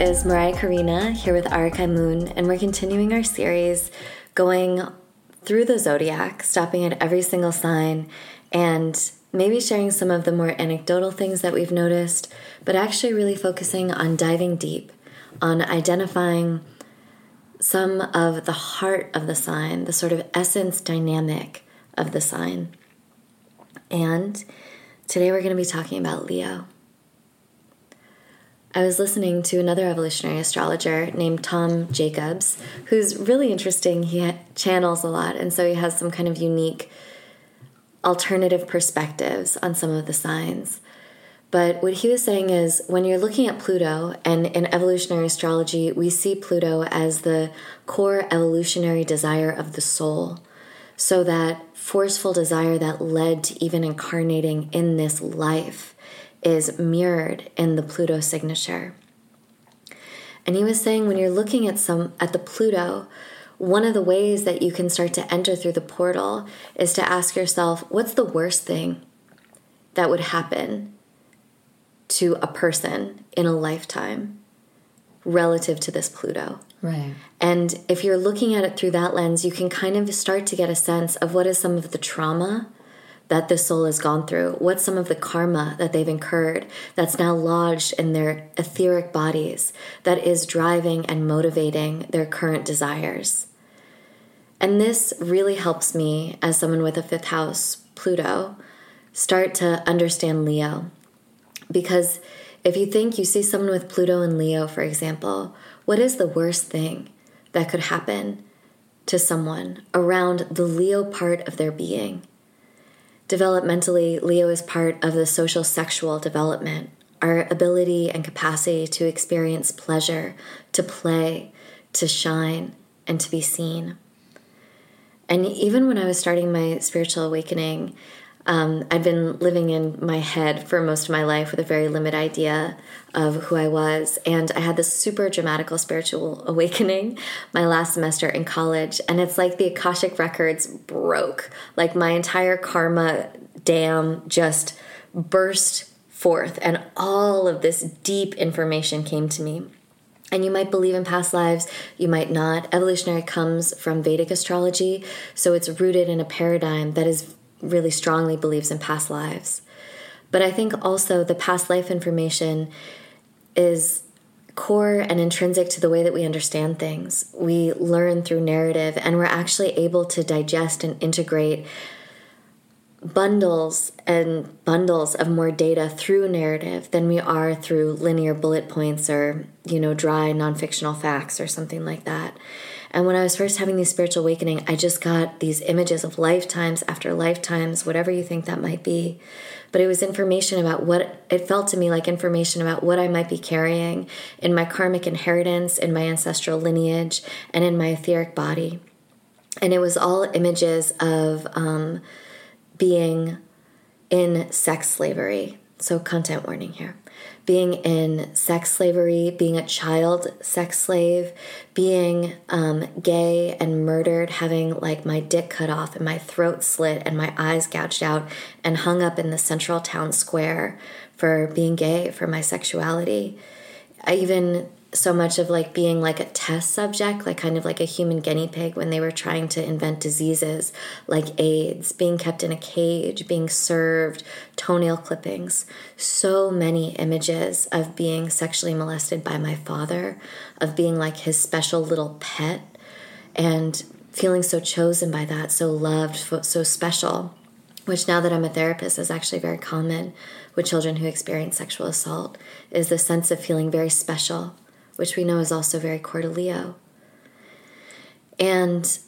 is Mariah Karina here with Arakai Moon, and we're continuing our series going through the zodiac, stopping at every single sign, and maybe sharing some of the more anecdotal things that we've noticed, but actually really focusing on diving deep, on identifying some of the heart of the sign, the sort of essence dynamic of the sign. And today we're going to be talking about Leo. I was listening to another evolutionary astrologer named Tom Jacobs, who's really interesting. He channels a lot, and so he has some kind of unique alternative perspectives on some of the signs. But what he was saying is when you're looking at Pluto, and in evolutionary astrology, we see Pluto as the core evolutionary desire of the soul. So that forceful desire that led to even incarnating in this life is mirrored in the Pluto signature. And he was saying when you're looking at some at the Pluto, one of the ways that you can start to enter through the portal is to ask yourself, what's the worst thing that would happen to a person in a lifetime relative to this Pluto? Right. And if you're looking at it through that lens, you can kind of start to get a sense of what is some of the trauma that the soul has gone through? What's some of the karma that they've incurred that's now lodged in their etheric bodies that is driving and motivating their current desires? And this really helps me, as someone with a fifth house Pluto, start to understand Leo. Because if you think you see someone with Pluto and Leo, for example, what is the worst thing that could happen to someone around the Leo part of their being? Developmentally, Leo is part of the social sexual development, our ability and capacity to experience pleasure, to play, to shine, and to be seen. And even when I was starting my spiritual awakening, um, I'd been living in my head for most of my life with a very limited idea of who I was. And I had this super dramatical spiritual awakening my last semester in college. And it's like the Akashic Records broke. Like my entire karma dam just burst forth, and all of this deep information came to me. And you might believe in past lives, you might not. Evolutionary comes from Vedic astrology, so it's rooted in a paradigm that is really strongly believes in past lives. But I think also the past life information is core and intrinsic to the way that we understand things. We learn through narrative, and we're actually able to digest and integrate bundles and bundles of more data through narrative than we are through linear bullet points or, you know, dry non-fictional facts or something like that. And when I was first having these spiritual awakening, I just got these images of lifetimes after lifetimes, whatever you think that might be. But it was information about what it felt to me like information about what I might be carrying in my karmic inheritance, in my ancestral lineage, and in my etheric body. And it was all images of um, being in sex slavery. So, content warning here being in sex slavery, being a child sex slave, being um, gay and murdered, having like my dick cut off and my throat slit and my eyes gouged out and hung up in the central town square for being gay, for my sexuality. I even so much of like being like a test subject, like kind of like a human guinea pig when they were trying to invent diseases like AIDS, being kept in a cage, being served toenail clippings. So many images of being sexually molested by my father, of being like his special little pet, and feeling so chosen by that, so loved, so special, which now that I'm a therapist is actually very common with children who experience sexual assault, is the sense of feeling very special which we know is also very core to Leo. And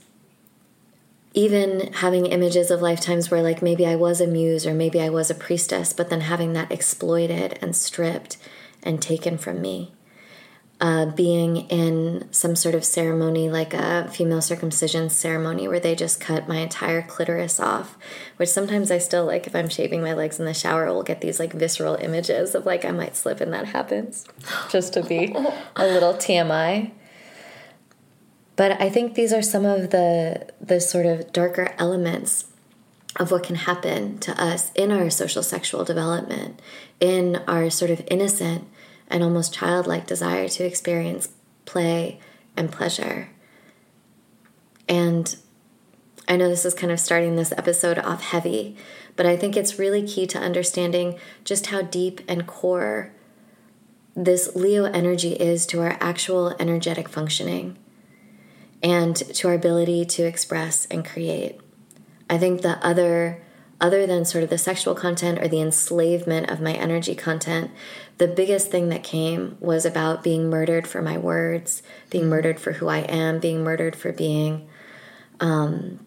even having images of lifetimes where, like, maybe I was a muse or maybe I was a priestess, but then having that exploited and stripped and taken from me uh, being in some sort of ceremony, like a female circumcision ceremony, where they just cut my entire clitoris off. Which sometimes I still like if I'm shaving my legs in the shower, we will get these like visceral images of like I might slip and that happens, just to be a little TMI. But I think these are some of the the sort of darker elements of what can happen to us in our social sexual development, in our sort of innocent an almost childlike desire to experience play and pleasure. And I know this is kind of starting this episode off heavy, but I think it's really key to understanding just how deep and core this Leo energy is to our actual energetic functioning and to our ability to express and create. I think the other other than sort of the sexual content or the enslavement of my energy content, the biggest thing that came was about being murdered for my words, being murdered for who I am, being murdered for being um,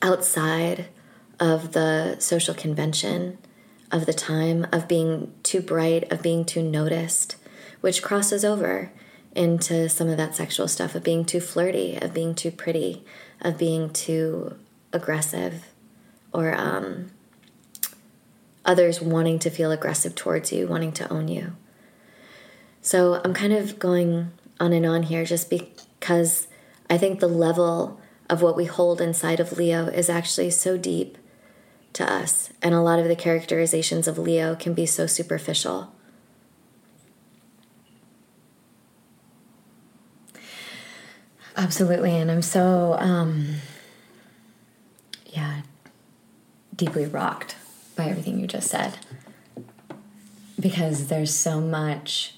outside of the social convention of the time, of being too bright, of being too noticed, which crosses over into some of that sexual stuff of being too flirty, of being too pretty, of being too aggressive, or um, others wanting to feel aggressive towards you, wanting to own you. So I'm kind of going on and on here just because I think the level of what we hold inside of Leo is actually so deep to us, and a lot of the characterizations of Leo can be so superficial. Absolutely, and I'm so, um, yeah, deeply rocked by everything you just said. Because there's so much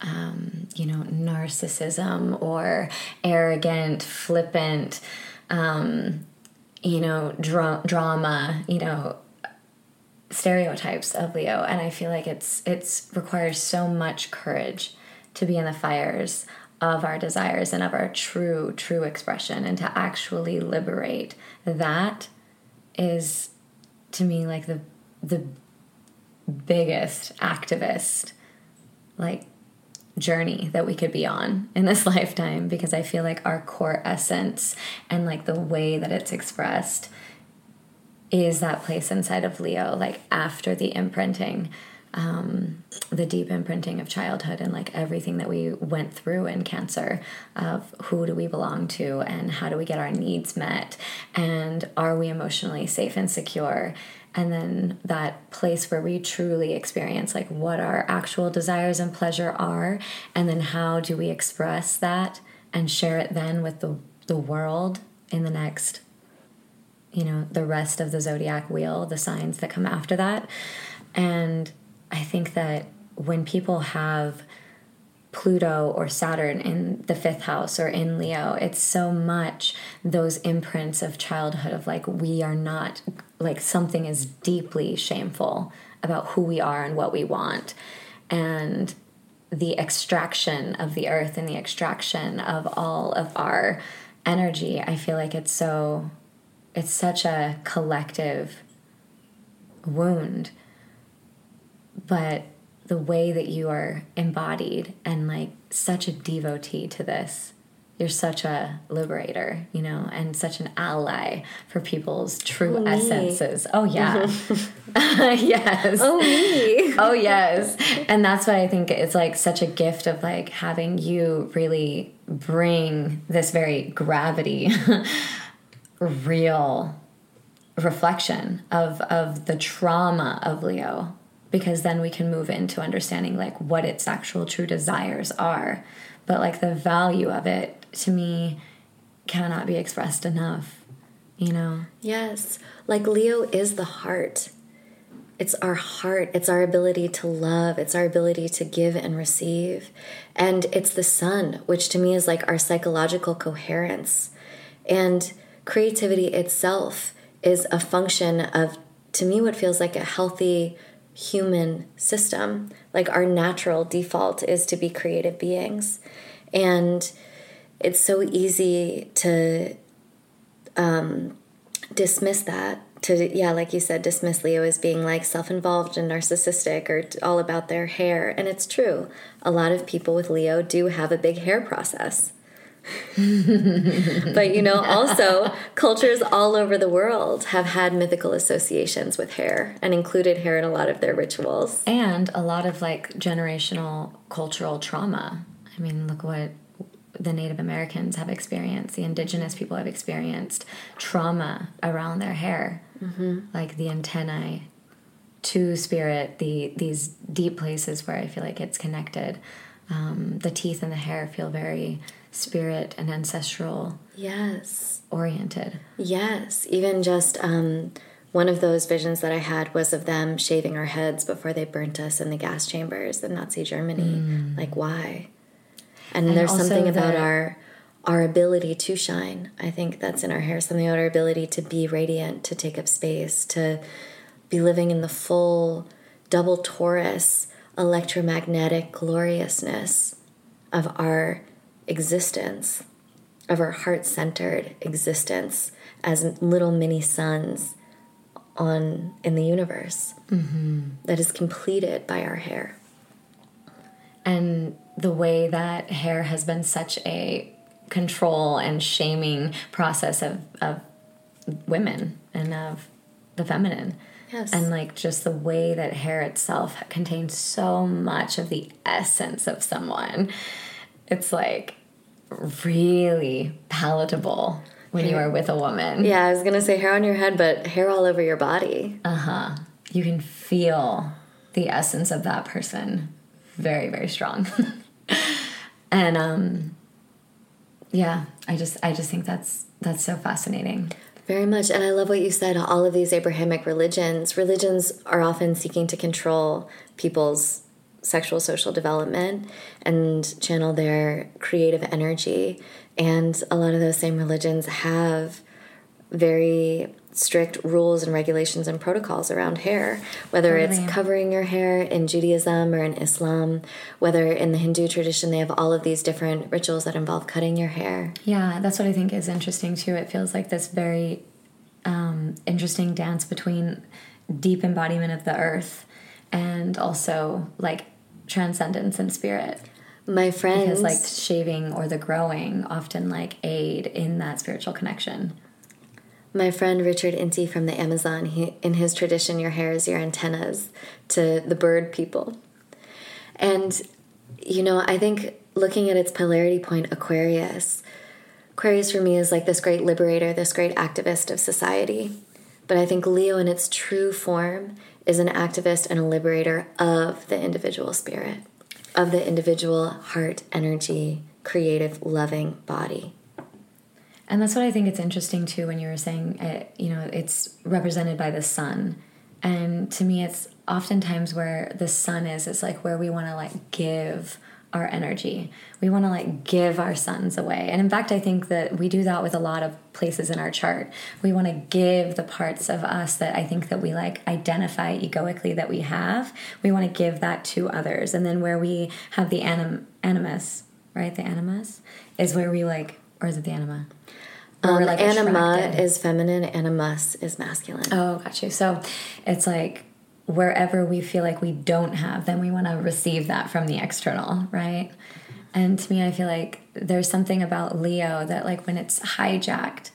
um, you know narcissism or arrogant flippant um, you know dra- drama you know stereotypes of leo. And i feel like it's it's requires so much courage to be in the fires of our desires and of our true true expression. And to actually liberate that is to me like the the biggest activist like journey that we could be on in this lifetime because I feel like our core essence and like the way that it's expressed is that place inside of Leo, like after the imprinting, um, the deep imprinting of childhood and like everything that we went through in Cancer of who do we belong to and how do we get our needs met and are we emotionally safe and secure? And then that place where we truly experience like what our actual desires and pleasure are and then how do we express that and share it then with the the world in the next you know the rest of the zodiac wheel the signs that come after that. And i think that when people have Pluto or Saturn in the fifth house or in Leo. It's so much those imprints of childhood of like, we are not, like, something is deeply shameful about who we are and what we want. And the extraction of the earth and the extraction of all of our energy, I feel like it's so, it's such a collective wound. But the way that you are embodied and like such a devotee to this. You're such a liberator, you know, and such an ally for people's true oh, essences. Oh yeah. yes. Oh me. oh yes. And that's why I think it's like such a gift of like having you really bring this very gravity real reflection of of the trauma of Leo because then we can move into understanding like what its actual true desires are. But like the value of it to me cannot be expressed enough you know? Yes. Like leo is the heart. It's our heart. It's our ability to love. It's our ability to give and receive. And it's the sun which to me is like our psychological coherence. And creativity itself is a function of to me what feels like a healthy human system. Like our natural default is to be creative beings. And it's so easy to um, dismiss that. To, yeah, like you said, dismiss Leo as being like self involved and narcissistic or all about their hair. And it's true. A lot of people with Leo do have a big hair process. But you know, also cultures all over the world have had mythical associations with hair and included hair in a lot of their rituals. And a lot of like generational cultural trauma. I mean, look what the Native Americans have experienced, the indigenous people have experienced trauma around their hair, mm-hmm. like the antennae to spirit, the these deep places where I feel like it's connected. Um, the teeth and the hair feel very spirit and ancestral Yes. oriented. Yes. Even just um, one of those visions that I had was of them shaving our heads before they burnt us in the gas chambers in Nazi Germany. Like, why? And, And there's something about the- our our ability to shine. I think that's in our hair. Something about our ability to be radiant, to take up space, to be living in the full double torus electromagnetic gloriousness of our existence, of our heart centered existence as little mini suns on in the universe mm-hmm. that is completed by our hair. and the way that hair has been such a control and shaming process of, of women and of the feminine. Yes. And like just the way that hair itself contains so much of the essence of someone. It's like really palatable when you are with a woman. Yeah, I was gonna say hair on your head, but hair all over your body. Uh huh. You can feel the essence of that person very, very strong. and um yeah, I just I just think that's that's so fascinating. Very much. And I love what you said. All of these Abrahamic religions, religions are often seeking to control people's sexual social development and channel their creative energy. And a lot of those same religions have very strict rules and regulations and protocols around hair, whether it's covering your hair in Judaism or in Islam, whether in the Hindu tradition they have all of these different rituals that involve cutting your hair. Yeah, that's what I think is interesting too. It feels like this very um, interesting dance between deep embodiment of the earth and also like transcendence and spirit. My friends Because like shaving or the growing often like aid in that spiritual connection. My friend Richard Inti from the Amazon, he, in his tradition, your hair is your antennas to the bird people. And, you know, I think looking at its polarity point, Aquarius, Aquarius for me is like this great liberator, this great activist of society. But I think Leo, in its true form, is an activist and a liberator of the individual spirit, of the individual heart, energy, creative, loving body. And that's what I think it's interesting too when you were saying, it, you know, it's represented by the sun. And to me, it's oftentimes where the sun is, it's like where we want to like give our energy. We want to like give our suns away. And in fact, I think that we do that with a lot of places in our chart. We want to give the parts of us that I think that we like identify egoically that we have. We want to give that to others. And then where we have the anim- animus, right? The animus is where we like, or is it the anima? Um, like, anima attracted. is feminine, animus is masculine. Oh, got you. So it's like wherever we feel like we don't have, then we want to receive that from the external, right? And to me, I feel like there's something about Leo that, like, when it's hijacked,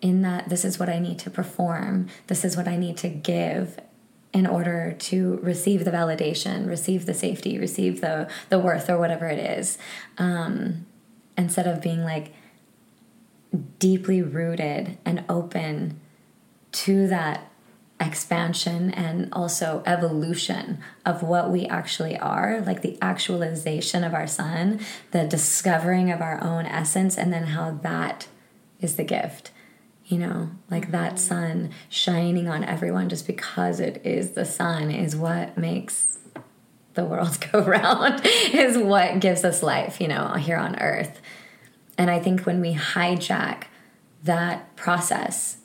in that this is what I need to perform, this is what I need to give in order to receive the validation, receive the safety, receive the the worth or whatever it is, um, instead of being like deeply rooted and open to that expansion and also evolution of what we actually are, like the actualization of our sun, the discovering of our own essence, and then how that is the gift. You know, like that mm-hmm. sun shining on everyone just because it is the sun is what makes the world go round, is what gives us life, you know, here on earth. And I think when we hijack that process,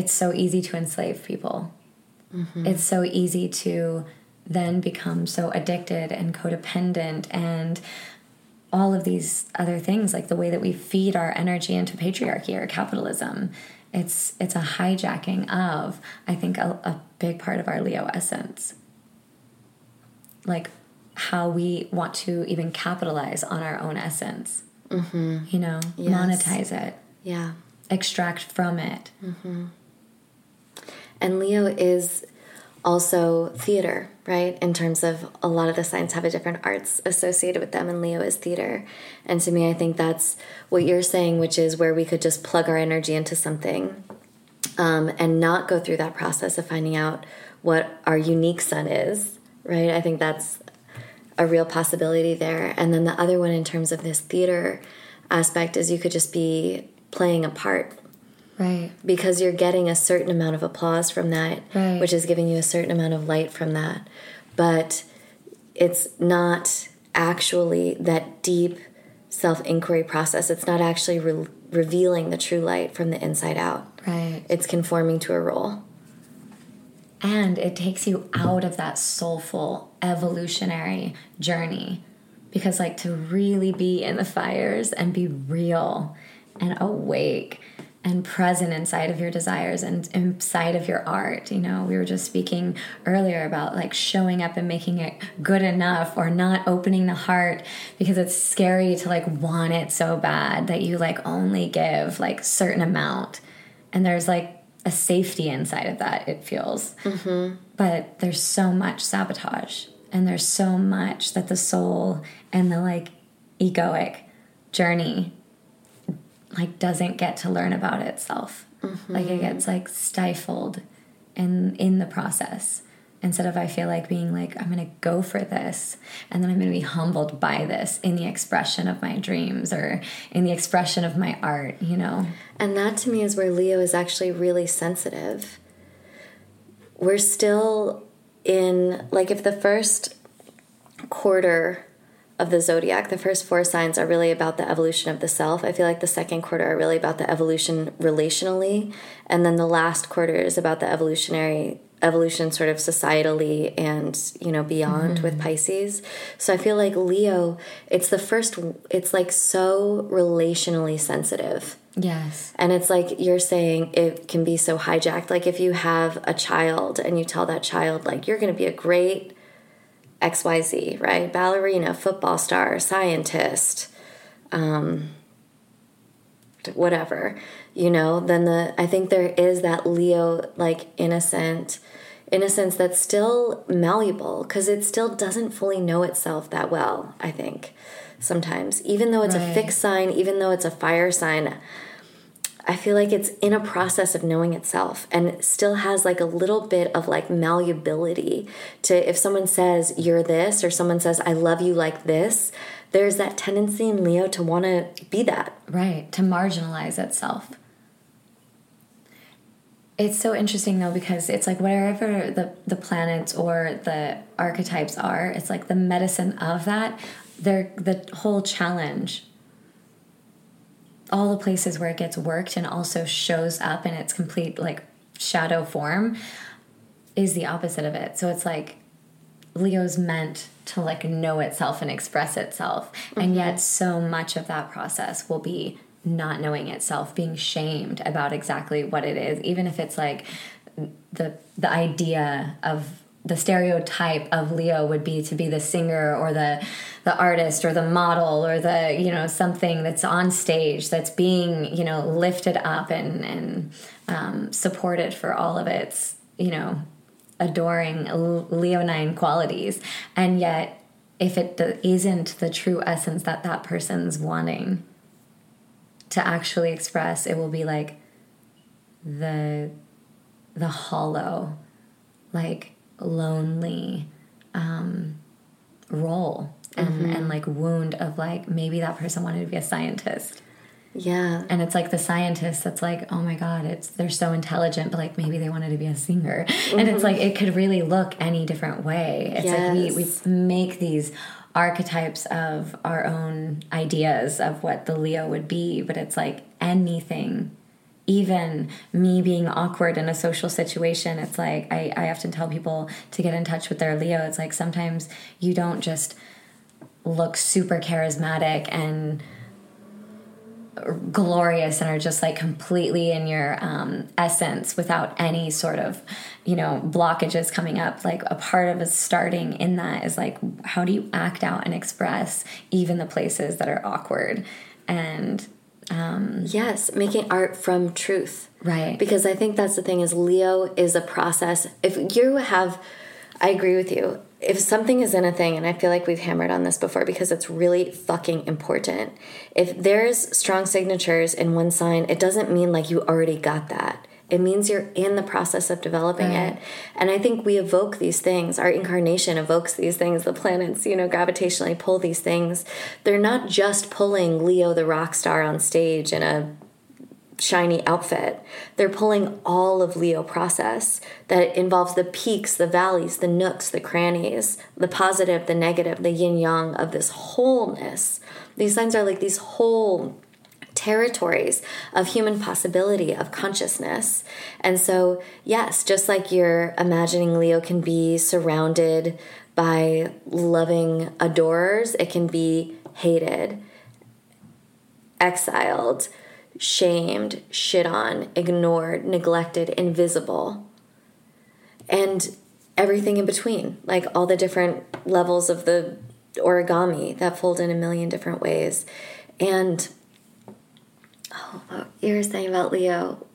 it's so easy to enslave people. Mm-hmm. It's so easy to then become so addicted and codependent and all of these other things like the way that we feed our energy into patriarchy or capitalism. It's it's a hijacking of i think a, a big part of our leo essence. Like how we want to even capitalize on our own essence. Mm-hmm. You know Yes. monetize it. Yeah. extract from it mm-hmm. And Leo is also theater, right? In terms of a lot of the signs have a different arts associated with them, and Leo is theater. And to me, I think that's what you're saying, which is where we could just plug our energy into something. um, and not go through that process of finding out what our unique sun is, right? I think that's a real possibility there. And then the other one, in terms of this theater aspect, is you could just be playing a part. Right. Because you're getting a certain amount of applause from that, Right. which is giving you a certain amount of light from that. But it's not actually that deep self inquiry process. It's not actually re- revealing the true light from the inside out. Right. It's conforming to a role. and it takes you out of that soulful evolutionary journey because like to really be in the fires and be real and awake and present inside of your desires and inside of your art you know? We were just speaking earlier about like showing up and making it good enough or not opening the heart because it's scary to like want it so bad that you like only give like certain amount. And there's like a safety inside of that it feels. Mm-hmm. But there's so much sabotage and there's so much that the soul and the like egoic journey like doesn't get to learn about itself. Mm-hmm. Like it gets like stifled in in the process. Instead of i feel like being like i'm gonna go for this and then i'm gonna be humbled by this in the expression of my dreams or in the expression of my art you know? And that to me is where Leo is actually really sensitive. We're still in, like, if the first quarter of the zodiac, the first four signs are really about the evolution of the self. I feel like the second quarter are really about the evolution relationally. And then the last quarter is about the evolutionary evolution sort of societally and you know beyond with mm-hmm. pisces so i feel like leo it's the first it's like so relationally sensitive yes and it's like you're saying it can be so hijacked. Like if you have a child and you tell that child, like, you're going to be a great XYZ, right? Ballerina, football star, scientist, um, whatever, you know, then the, I think there is that Leo, like, innocent innocence that's still malleable because it still doesn't fully know itself that well, I think, sometimes. Even though it's a fixed sign, even though it's a fire sign, I feel like it's in a process of knowing itself and still has like a little bit of like malleability to if someone says you're this or someone says I love you like this, there's that tendency in Leo to want to be that. Right, to marginalize itself. It's so interesting though because it's like wherever the the planets or the archetypes are, it's like the medicine of that. They're the whole challenge. All the places where it gets worked and also shows up in its complete like shadow form is the opposite of it. So it's like Leo's meant to like know itself and express itself. And mm-hmm. yet so much of that process will be not knowing itself, being shamed about exactly what it is, even if it's like the the idea of the stereotype of Leo would be to be the singer or the the artist or the model or the you know something that's on stage that's being you know lifted up and and um, supported for all of its you know adoring leonine qualities. And yet if it isn't the true essence that that person's wanting to actually express it will be like the the hollow like lonely um role and and like wound of like maybe that person wanted to be a scientist. Yeah. and it's like the scientist that's like oh my god it's they're so intelligent but like maybe they wanted to be a singer. And it's like it could really look any different way. It's like we, we make these archetypes of our own ideas of what the leo would be but it's like anything even me being awkward in a social situation it's like I, I often tell people to get in touch with their leo. It's like sometimes you don't just look super charismatic and glorious and are just like completely in your um, essence without any sort of you know blockages coming up. Like a part of us starting in that is like how do you act out and express even the places that are awkward? And Um, yes, making art from truth. right Because I think that's the thing is Leo is a process. If you have I agree with you. If something is in a thing and I feel like we've hammered on this before because it's really fucking important. If there's strong signatures in one sign, it doesn't mean like you already got that. It means you're in the process of developing right. it. And I think we evoke these things. Our incarnation evokes these things. The planets, you know, gravitationally pull these things. They're not just pulling Leo the rock star on stage in a shiny outfit. They're pulling all of Leo process that involves the peaks, the valleys, the nooks, the crannies, the positive, the negative, the yin yang of this wholeness. These signs are like these whole territories of human possibility of consciousness. And so, yes, just like you're imagining Leo can be surrounded by loving adorers, it can be hated, exiled, shamed, shit on, ignored, neglected, invisible. And everything in between, like all the different levels of the origami that fold in a million different ways. And oh, you were saying about Leo.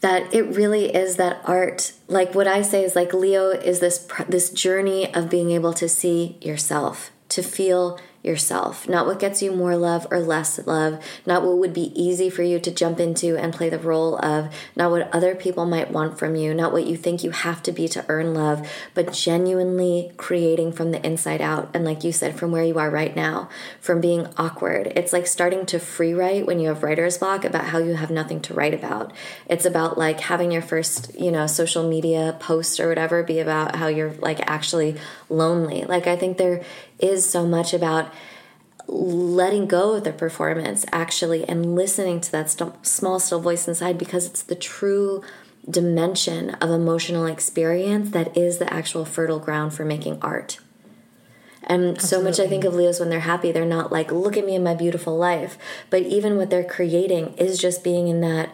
That it really is that art like what i say is like leo is this this journey of being able to see yourself to feel yourself, not what gets you more love or less love, not what would be easy for you to jump into and play the role of, not what other people might want from you, not what you think you have to be to earn love, but genuinely creating from the inside out. And like you said, from where you are right now, from being awkward. It's like starting to free write when you have writer's block about how you have nothing to write about. It's about like having your first, you know, social media post or whatever be about how you're like actually lonely. Like I think there is so much about letting go of the performance actually and listening to that st- small still voice inside because it's the true dimension of emotional experience that is the actual fertile ground for making art and Absolutely. so much I think of Leos when they're happy, they're not like, look at me in my beautiful life. But even what they're creating is just being in that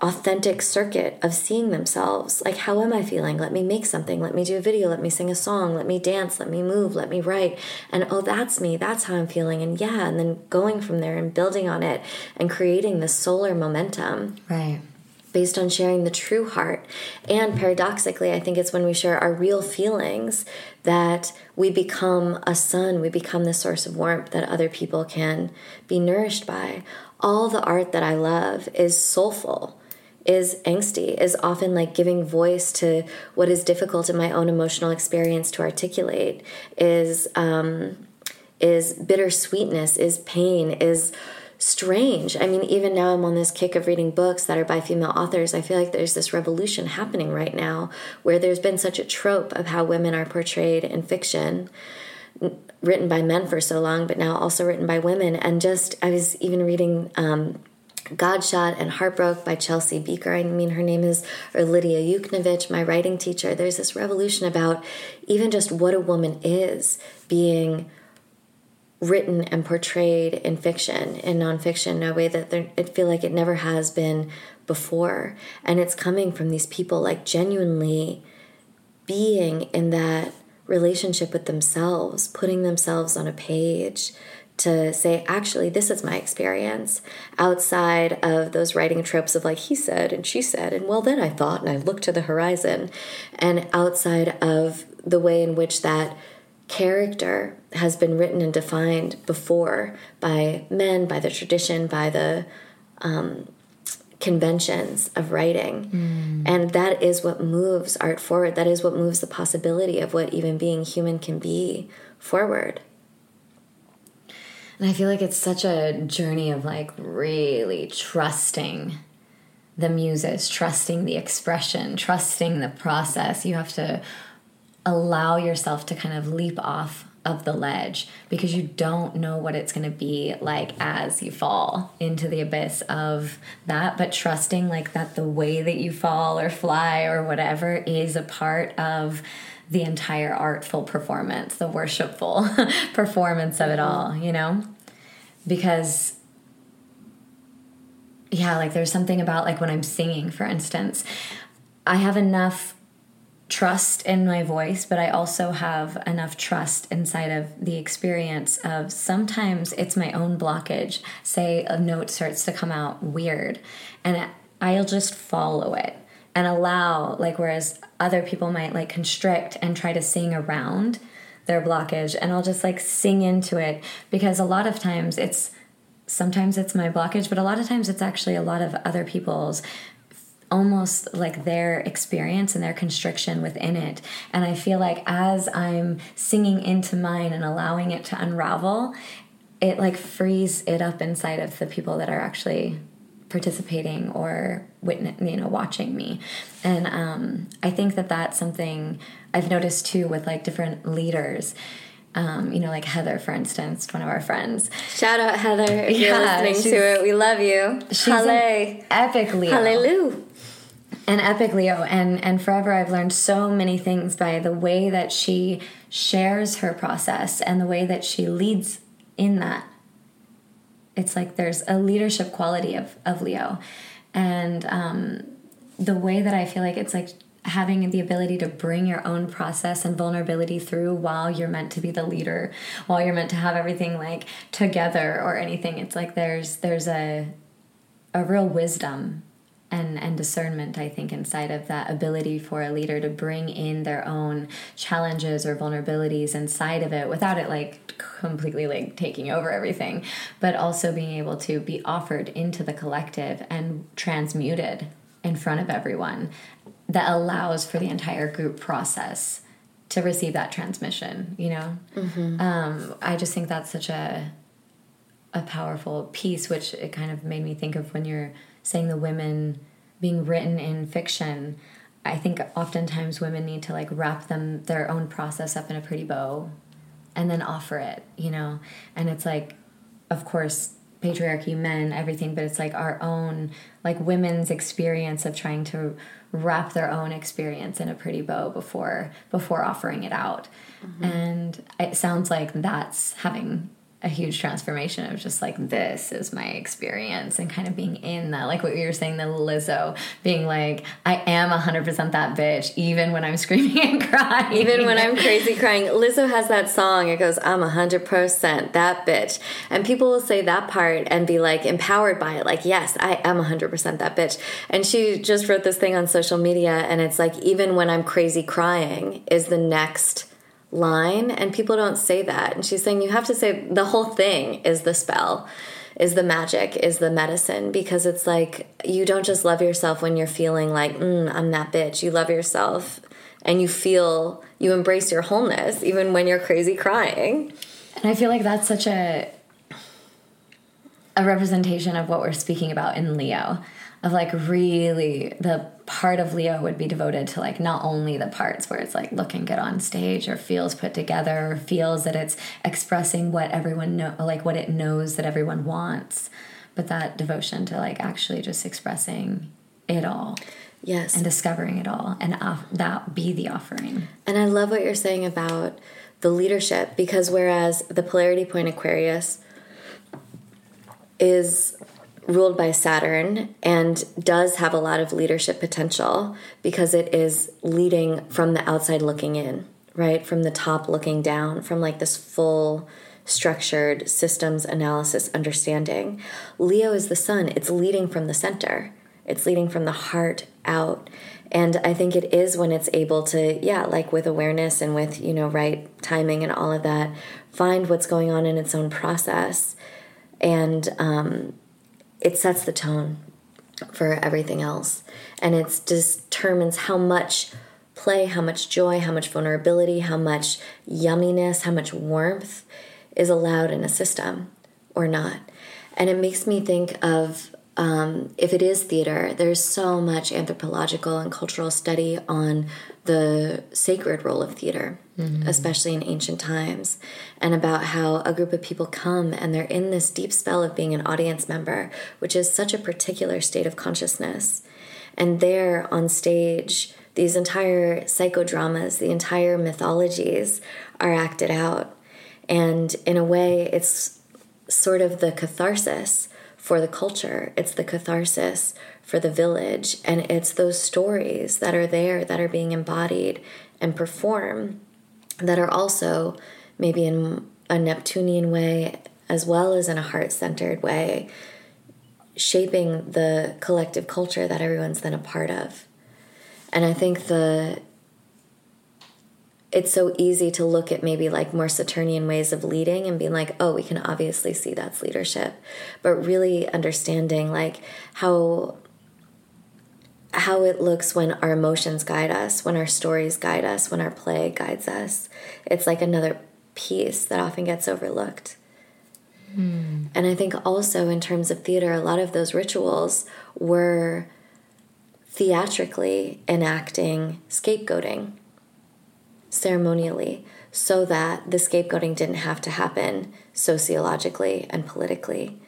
authentic circuit of seeing themselves. Like, how am I feeling? Let me make something. Let me do a video. Let me sing a song. Let me dance. Let me move. Let me write. And oh, that's me. That's how I'm feeling. And yeah, and then going from there and building on it and creating this solar momentum. Right. Based on sharing the true heart. And paradoxically, I think it's when we share our real feelings that we become a sun, we become the source of warmth that other people can be nourished by. All the art that I love is soulful is angsty, is often like giving voice to what is difficult in my own emotional experience to articulate, is um, is bittersweetness, is pain, is strange. I mean, even now I'm on this kick of reading books that are by female authors. I feel like there's this revolution happening right now where there's been such a trope of how women are portrayed in fiction written by men for so long, but now also written by women. And just, I was even reading um, Godshot and Heartbroke by Chelsea Bieker. I mean, her name is, or Lidia Yuknavitch, my writing teacher. There's this revolution about even just what a woman is being written and portrayed in fiction and nonfiction in a way that I feel like it never has been before. And it's coming from these people like genuinely being in that relationship with themselves, putting themselves on a page, to say, actually, this is my experience outside of those writing tropes of like he said and she said, and well, then I thought, and I looked to the horizon, and outside of the way in which that character has been written and defined before by men, by the tradition, by the um, conventions of writing. Mm. And that is what moves art forward. That is what moves the possibility of what even being human can be forward. And I feel like it's such a journey of like really trusting the muses, trusting the expression, trusting the process. You have to allow yourself to kind of leap off of the ledge because you don't know what it's going to be like as you fall into the abyss of that but trusting like that the way that you fall or fly or whatever is a part of the entire artful performance, the worshipful performance of it mm-hmm. all, you know? Because yeah, like there's something about like when I'm singing, for instance, I have enough trust in my voice, but I also have enough trust inside of the experience of sometimes it's my own blockage. Say a note starts to come out weird, and I'll just follow it and allow like whereas other people might like constrict and try to sing around their blockage and I'll just like sing into it because a lot of times it's sometimes it's my blockage but a lot of times it's actually a lot of other people's almost like their experience and their constriction within it. And I feel like as I'm singing into mine and allowing it to unravel, it like frees it up inside of the people that are actually participating or witness, you know, watching me. And um, I think that that's something I've noticed too with like different leaders. Um, you know, like Heather, for instance, one of our friends. Shout out Heather if yeah, you're listening to it. We love you. She's an epic Leo. Hallelujah. An epic Leo, and and forever I've learned so many things by the way that she shares her process and the way that she leads in that it's like there's a leadership quality of, of Leo. And um, the way that I feel like it's like having the ability to bring your own process and vulnerability through while you're meant to be the leader, while you're meant to have everything like together or anything. It's like there's there's a a real wisdom and and discernment i think inside of that ability for a leader to bring in their own challenges or vulnerabilities inside of it without it like completely like taking over everything but also being able to be offered into the collective and transmuted in front of everyone that allows for the entire group process to receive that transmission you know mm-hmm. um, i just think that's such a a powerful piece which it kind of made me think of when you're saying the women being written in fiction i think oftentimes women need to like wrap them their own process up in a pretty bow and then offer it you know and it's like of course patriarchy men everything but it's like our own like women's experience of trying to wrap their own experience in a pretty bow before before offering it out mm-hmm. and it sounds like that's having a huge transformation of just like this is my experience and kind of being in that like what you were saying the Lizzo being like I am 100% that bitch even when I'm screaming and crying. Even when I'm crazy crying. Lizzo has that song. It goes I'm 100% that bitch. And people will say that part and be like empowered by it. Like yes I am 100% that bitch. And she just wrote this thing on social media and it's like even when I'm crazy crying is the next line and people don't say that. And she's saying you have to say the whole thing is the spell is the magic is the medicine because it's like you don't just love yourself when you're feeling like mm, i'm that bitch. You love yourself and you feel you embrace your wholeness even when you're crazy crying. And i feel like that's such a a representation of what we're speaking about in leo of like really the part of Leo would be devoted to like not only the parts where it's like looking good on stage or feels put together or feels that it's expressing what everyone know like what it knows that everyone wants, but that devotion to like actually just expressing it all. Yes. And discovering it all and off, that be the offering. And I love what you're saying about the leadership because whereas the polarity point Aquarius is ruled by Saturn and does have a lot of leadership potential because it is leading from the outside looking in, right? From the top looking down, from like this full structured systems analysis understanding. Leo is the sun, it's leading from the center, it's leading from the heart out. And I think it is when it's able to, yeah, like with awareness and with, you know, right timing and all of that, find what's going on in its own process and um, it sets the tone for everything else. And it determines how much play, how much joy, how much vulnerability, how much yumminess, how much warmth is allowed in a system or not. And it makes me think of um, if it is theater, there's so much anthropological and cultural study on the sacred role of theater, mm-hmm. especially in ancient times, and about how a group of people come and they're in this deep spell of being an audience member, which is such a particular state of consciousness. And there on stage, these entire psychodramas, the entire mythologies are acted out. And in a way, it's sort of the catharsis for the culture, it's the catharsis for the village, and it's those stories that are there that are being embodied and performed that are also maybe in a Neptunian way as well as in a heart centered way, shaping the collective culture that everyone's then a part of. And I think the it's so easy to look at maybe like more Saturnian ways of leading and being like, oh, we can obviously see that's leadership. But really understanding like how how it looks when our emotions guide us, when our stories guide us, when our play guides us. It's like another piece that often gets overlooked. Hmm. And I think also in terms of theater, a lot of those rituals were theatrically enacting scapegoating ceremonially so that the scapegoating didn't have to happen sociologically and politically.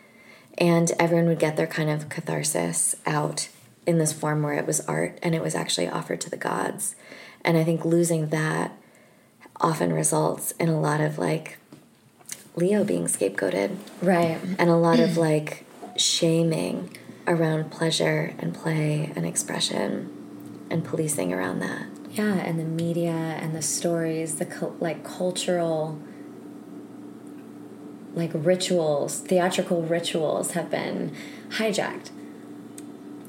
And everyone would get their kind of catharsis out in this form where it was art and it was actually offered to the gods. And I think losing that often results in a lot of like Leo being scapegoated. Right. And a lot of like shaming around pleasure and play and expression and policing around that. Yeah, and the media and the stories, the like cultural like rituals, theatrical rituals have been hijacked.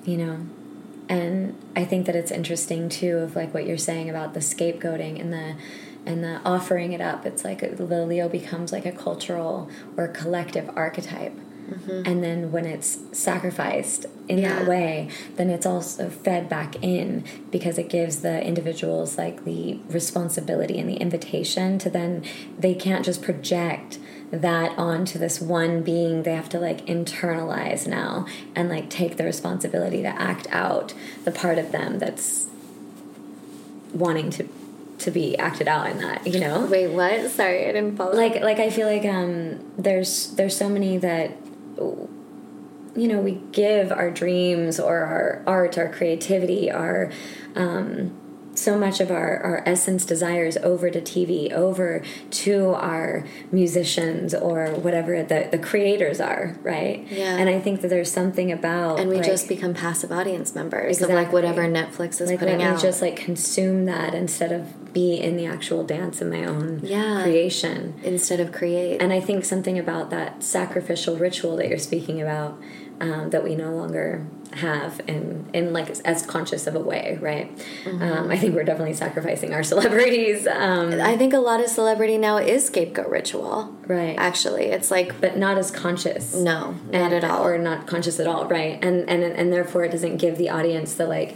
You know, and I think that it's interesting too of like what you're saying about the scapegoating and the and the offering it up. It's like the Leo becomes like a cultural or collective archetype Mm-hmm. And then when it's sacrificed in yeah. that way, then it's also fed back in because it gives the individuals like the responsibility and the invitation to then they can't just project that onto this one being they have to like internalize now and like take the responsibility to act out the part of them that's wanting to to be acted out in that you know? Wait what? Sorry i didn't follow. Like like i feel like um there's there's so many that you know we give our dreams or our art our creativity our um, so much of our, our essence desires over to TV, over to our musicians or whatever the, the creators are, right? Yeah. And I think that there's something about And we like, just become passive audience members exactly. of like whatever Netflix is like, putting out. just like consume that instead of be in the actual dance in my own yeah. creation. Instead of create. And I think something about that sacrificial ritual that you're speaking about um, that we no longer have in in like as conscious of a way right mm-hmm. um, i think we're definitely sacrificing our celebrities um, i think a lot of celebrity now is scapegoat ritual right actually it's like but not as conscious no not and, at all or not conscious at all right and and and therefore it doesn't give the audience the like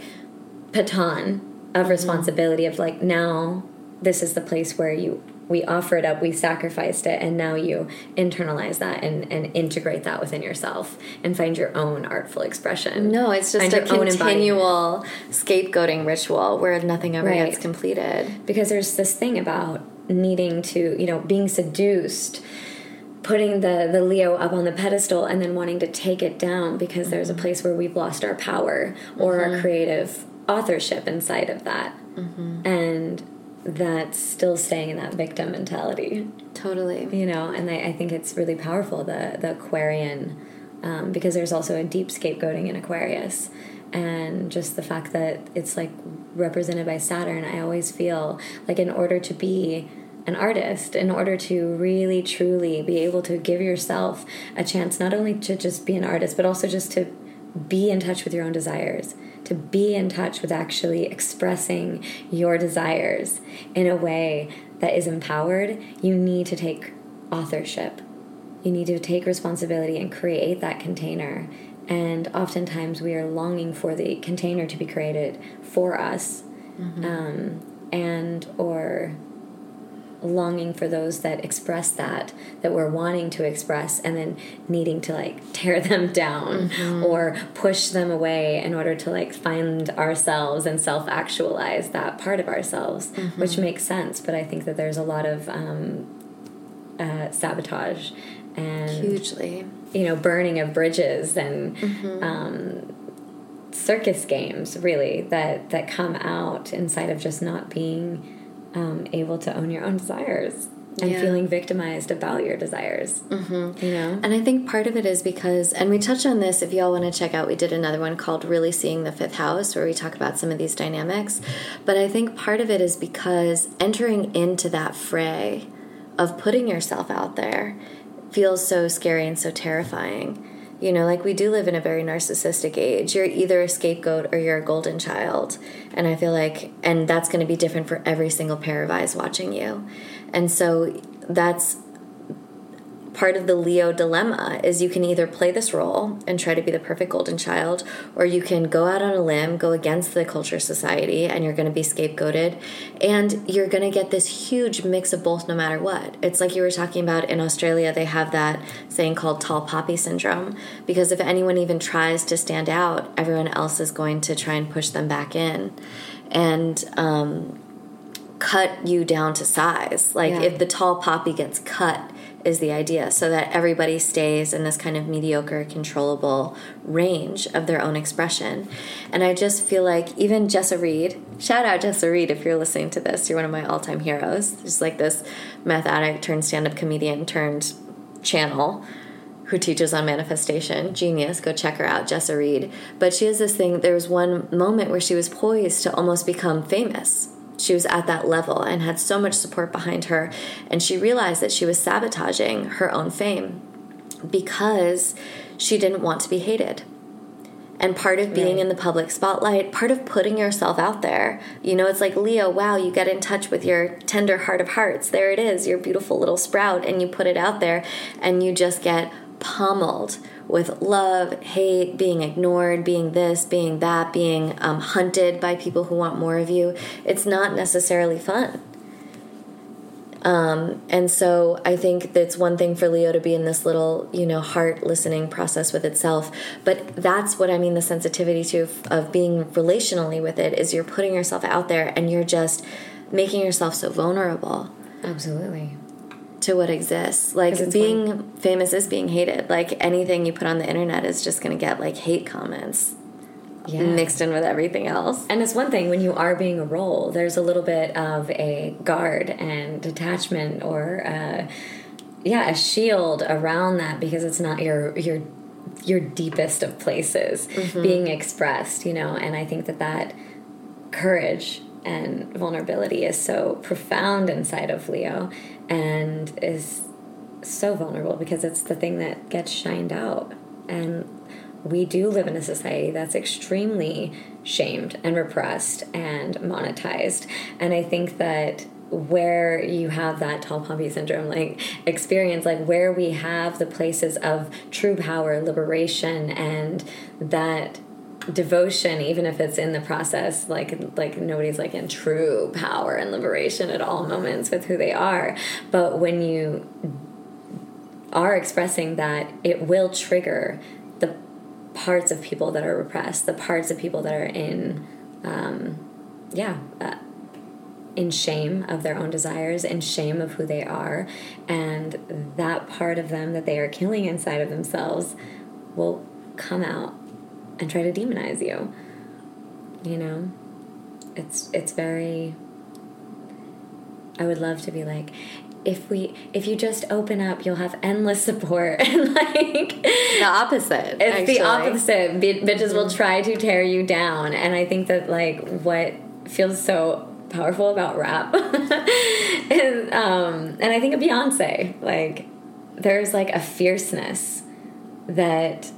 baton of mm-hmm. responsibility mm-hmm. of like now this is the place where you we offered up, we sacrificed it, and now you internalize that and, and integrate that within yourself and find your own artful expression. No, it's just find a continual scapegoating ritual where nothing ever right. gets completed. Because there's this thing about needing to, you know, being seduced putting the the Leo up on the pedestal and then wanting to take it down because there's a mm-hmm. place where we've lost our power or mm-hmm. our creative authorship inside of that. Mm-hmm. And that's still staying in that victim mentality. Totally. You know, and I, I think it's really powerful, the, the Aquarian, um, because there's also a deep scapegoating in Aquarius. And just the fact that it's like represented by Saturn, I always feel like in order to be an artist, in order to really truly be able to give yourself a chance not only to just be an artist, but also just to be in touch with your own desires to be in touch with actually expressing your desires in a way that is empowered, you need to take authorship. You need to take responsibility and create that container. And oftentimes we are longing for the container to be created for us. Mm-hmm. Um, and or longing for those that express that that we're wanting to express and then needing to like tear them down mm-hmm. or push them away in order to like find ourselves and self actualize that part of ourselves mm-hmm. which makes sense but i think that there's a lot of um, uh, sabotage and hugely you know burning of bridges and mm-hmm. um, circus games really that that come out inside of just not being um, able to own your own desires and yeah. feeling victimized about your desires. Mm-hmm. You know, and I think part of it is because, and we touched on this. If y'all want to check out, we did another one called "Really Seeing the Fifth House," where we talk about some of these dynamics. But I think part of it is because entering into that fray of putting yourself out there feels so scary and so terrifying you know, like we do live in a very narcissistic age. You're either a scapegoat or you're a golden child. And I feel like, and that's going to be different for every single pair of eyes watching you. And so that's part of the Leo dilemma is you can either play this role and try to be the perfect golden child, or you can go out on a limb, go against the culture society, and you're going to be scapegoated. And you're going to get this huge mix of both no matter what. It's like you were talking about in Australia, they have that saying called tall poppy syndrome, because if anyone even tries to stand out, everyone else is going to try and push them back in. And, um, cut you down to size. Like Yeah. if the tall poppy gets cut is the idea so that everybody stays in this kind of mediocre controllable range of their own expression. And I just feel like even Jessa Reed, shout out Jessa Reed if you're listening to this, you're one of my all-time heroes. Just like this meth addict turned stand-up comedian turned channel who teaches on manifestation. Genius. Go check her out, Jessa Reed. But she has this thing, there was one moment where she was poised to almost become famous. She was at that level and had so much support behind her. And she realized that she was sabotaging her own fame because she didn't want to be hated. And part of being Right. in the public spotlight, part of putting yourself out there, you know, it's like Leo, wow, you get in touch with your tender heart of hearts. There it is, your beautiful little sprout, and you put it out there, and you just get pummeled with love, hate, being ignored, being this, being that, being um, hunted by people who want more of you. It's not necessarily fun. Um, and so I think that's one thing for Leo to be in this little, you know, heart listening process with itself. But that's what I mean the sensitivity to of, being relationally with it is you're putting yourself out there and you're just making yourself so vulnerable Absolutely. To what exists. Like being famous is being hated. Like anything you put on the internet is just going to get like hate comments Yeah. mixed in with everything else. And it's one thing when you are being a role, there's a little bit of a guard and detachment or uh, yeah, a shield around that because it's not your your your deepest of places being expressed, you know. And I think that that courage and vulnerability is so profound inside of Leo and is so vulnerable because it's the thing that gets shined out. And we do live in a society that's extremely shamed and repressed and monetized. And i think that where you have that tall poppy syndrome like experience like where we have the places of true power liberation and that devotion even if it's in the process like like nobody's like in true power and liberation at all moments with who they are. But when you are expressing that it will trigger the parts of people that are repressed the parts of people that are in um, yeah uh, in shame of their own desires in shame of who they are. And that part of them that they are killing inside of themselves will come out and try to demonize you. You know? It's it's very i would love to be like if we if you just open up you'll have endless support. And like The opposite. it's the opposite. Bi- bitches will try to tear you down. And i think that like what feels so powerful about rap is um and i think of beyonce. Like there's like a fierceness that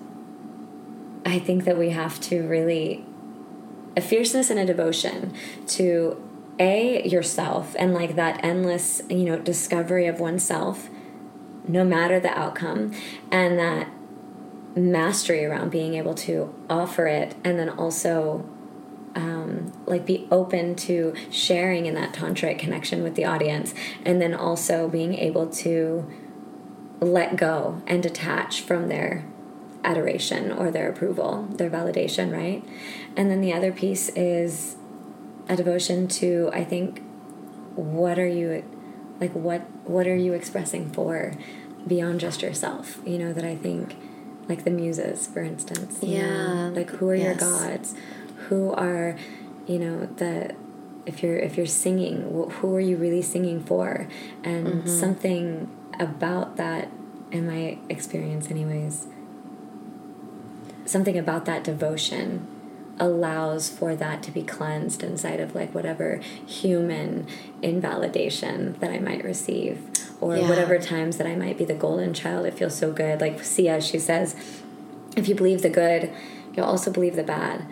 i think that we have to really a fierceness and a devotion to a yourself and like that endless you know discovery of oneself no matter the outcome and that mastery around being able to offer it and then also um, like be open to sharing in that tantric connection with the audience and then also being able to let go and detach from their adoration or their approval their validation right and then the other piece is a devotion to i think what are you like what what are you expressing for beyond just yourself you know that i think like the muses for instance you know? Yeah. like who are your gods who are you know the if you're if you're singing wh- who are you really singing for and Mm-hmm. something about that in my experience anyways something about that devotion allows for that to be cleansed inside of like whatever human invalidation that I might receive or Yeah. whatever times that I might be the golden child it feels so good like Sia she says if you believe the good you'll also believe the bad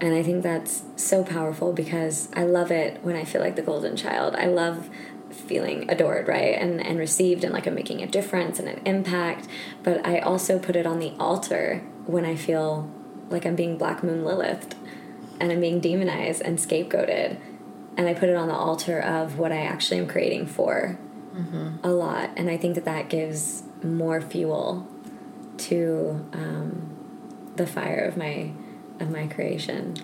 and I think that's so powerful because I love it when I feel like the golden child I love feeling adored, right? And and received and like I'm making a difference and an impact. But I also put it on the altar when I feel like I'm being Black Moon Lilith and I'm being demonized and scapegoated. And I put it on the altar of what I actually am creating for mm-hmm. a lot. And I think that that gives more fuel to um, the fire of my of my creation.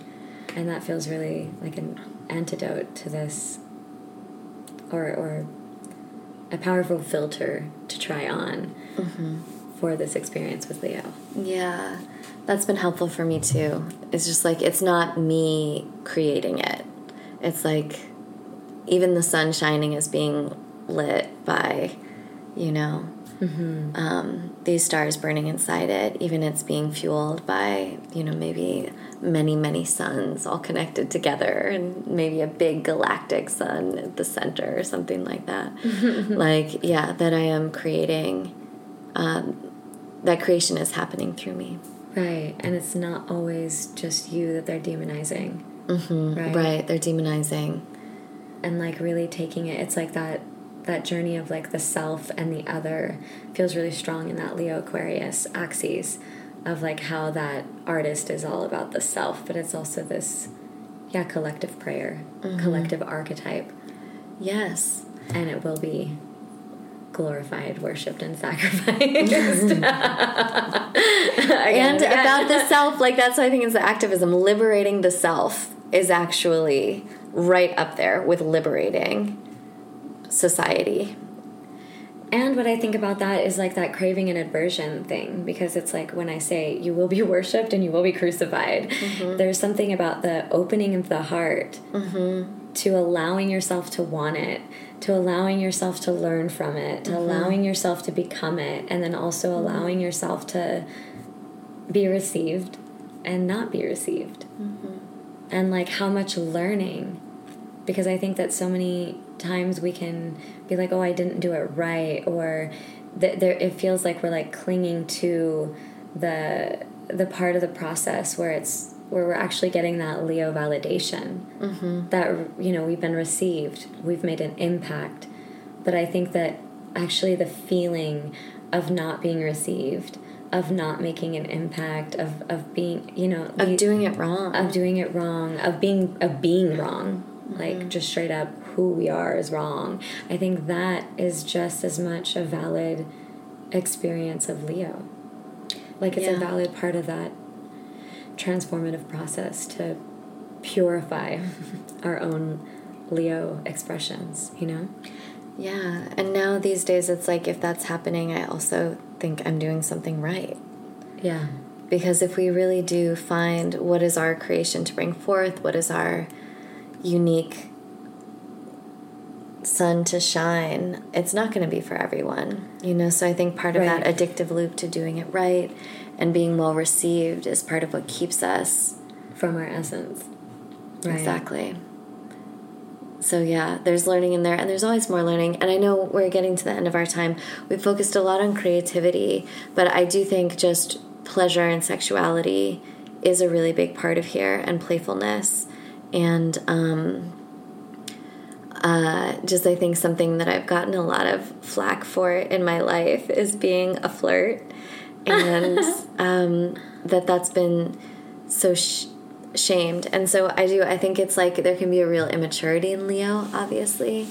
And that feels really like an antidote to this or or a powerful filter to try on mm-hmm. For this experience with Leo. Yeah, that's been helpful for me too. It's just like it's not me creating it. It's like even the sun shining is being lit by, you know, mm-hmm. um, these stars burning inside it. Even it's being fueled by, you know, maybe many, many suns all connected together and maybe a big galactic sun at the center or something like that. like, yeah, that I am creating, um, that creation is happening through me. Right. And it's not always just you that they're demonizing. Mm-hmm. Right. Right. They're demonizing. And like really taking it, it's like that that journey of like the self and the other feels really strong in that Leo Aquarius axis of like how that artist is all about the self, but it's also this, yeah, collective prayer, mm-hmm. collective archetype. Yes. And it will be glorified, worshipped, and sacrificed. and about the self, like that's what I think is the activism. Liberating the self is actually right up there with liberating society and what I think about that is like that craving and aversion thing, because it's like when I say you will be worshipped and you will be crucified, mm-hmm. there's something about the opening of the heart mm-hmm. to allowing yourself to want it, to allowing yourself to learn from it, to mm-hmm. allowing yourself to become it, and then also mm-hmm. allowing yourself to be received and not be received. Mm-hmm. And like how much learning, because I think that so many times we can be like, oh, I didn't do it right, or that there it feels like we're like clinging to the the part of the process where it's where we're actually getting that Leo validation mm-hmm. that you know we've been received, we've made an impact. But I think that actually the feeling of not being received, of not making an impact, of of being you know of doing it wrong, of doing it wrong, of being of being wrong, mm-hmm. like just straight up who we are is wrong. I think that is just as much a valid experience of Leo. Like it's yeah. a valid part of that transformative process to purify our own Leo expressions, you know? Yeah, and now these days it's like if that's happening, I also think I'm doing something right. Yeah. Because if we really do find what is our creation to bring forth, what is our unique sun to shine, it's not going to be for everyone. You know, so I think part of right. that addictive loop to doing it right and being well received is part of what keeps us from our essence. Right. Exactly. So yeah, there's learning in there and there's always more learning. And I know we're getting to the end of our time. We focused a lot on creativity, but I do think just pleasure and sexuality is a really big part of here and playfulness and um uh, just I think something that I've gotten a lot of flack for in my life is being a flirt, and um, that that's been so sh- shamed. And so I do. I think it's like there can be a real immaturity in Leo, obviously,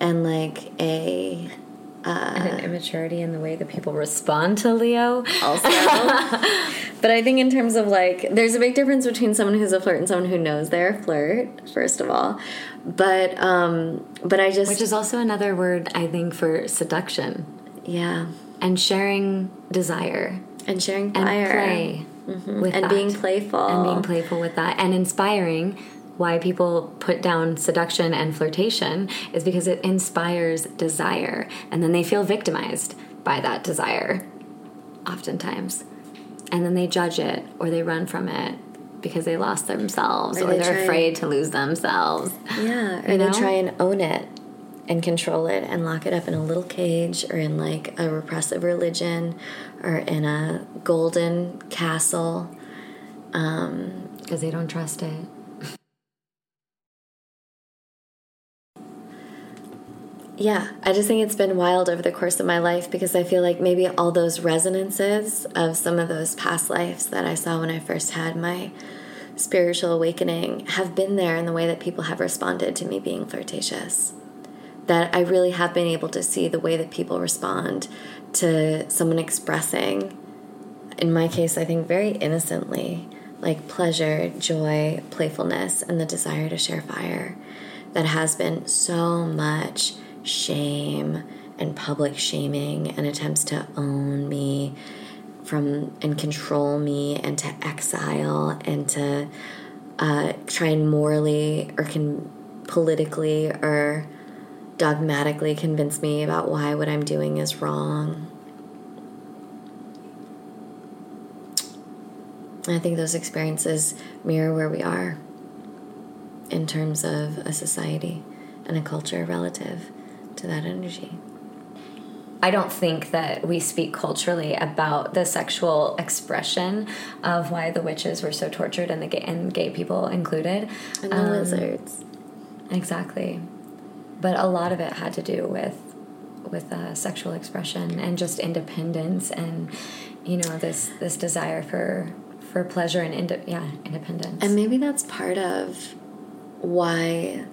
and like a uh, and an immaturity in the way that people respond to Leo. Also, but I think in terms of like, there's a big difference between someone who's a flirt and someone who knows they're a flirt. First of all, but um, but I just which is also another word I think for seduction. Yeah, and sharing desire. And sharing fire. and play mm-hmm. with and that. being playful. And being playful with that. And inspiring why people put down seduction and flirtation is because it inspires desire. And then they feel victimized by that desire oftentimes. And then they judge it or they run from it because they lost themselves or, or they are afraid to lose themselves. Yeah or they try and own it and control it and lock it up in a little cage or in like a repressive religion or in a golden castle because um, they don't trust it yeah, I just think it's been wild over the course of my life because I feel like maybe all those resonances of some of those past lives that I saw when I first had my spiritual awakening have been there in the way that people have responded to me being flirtatious. That I really have been able to see the way that people respond to someone expressing, in my case, I think very innocently, like pleasure, joy, playfulness, and the desire to share fire. That has been so much shame and public shaming and attempts to own me from and control me and to exile and to uh, try and morally or can politically or dogmatically convince me about why what I'm doing is wrong. I think those experiences mirror where we are in terms of a society and a culture relative to that energy. I don't think that we speak culturally about the sexual expression of why the witches were so tortured and the gay, and gay people included. And the um, lizards. Exactly. But a lot of it had to do with with uh, sexual expression and just independence and you know this this desire for for pleasure and ind- yeah independence. And maybe that's part of why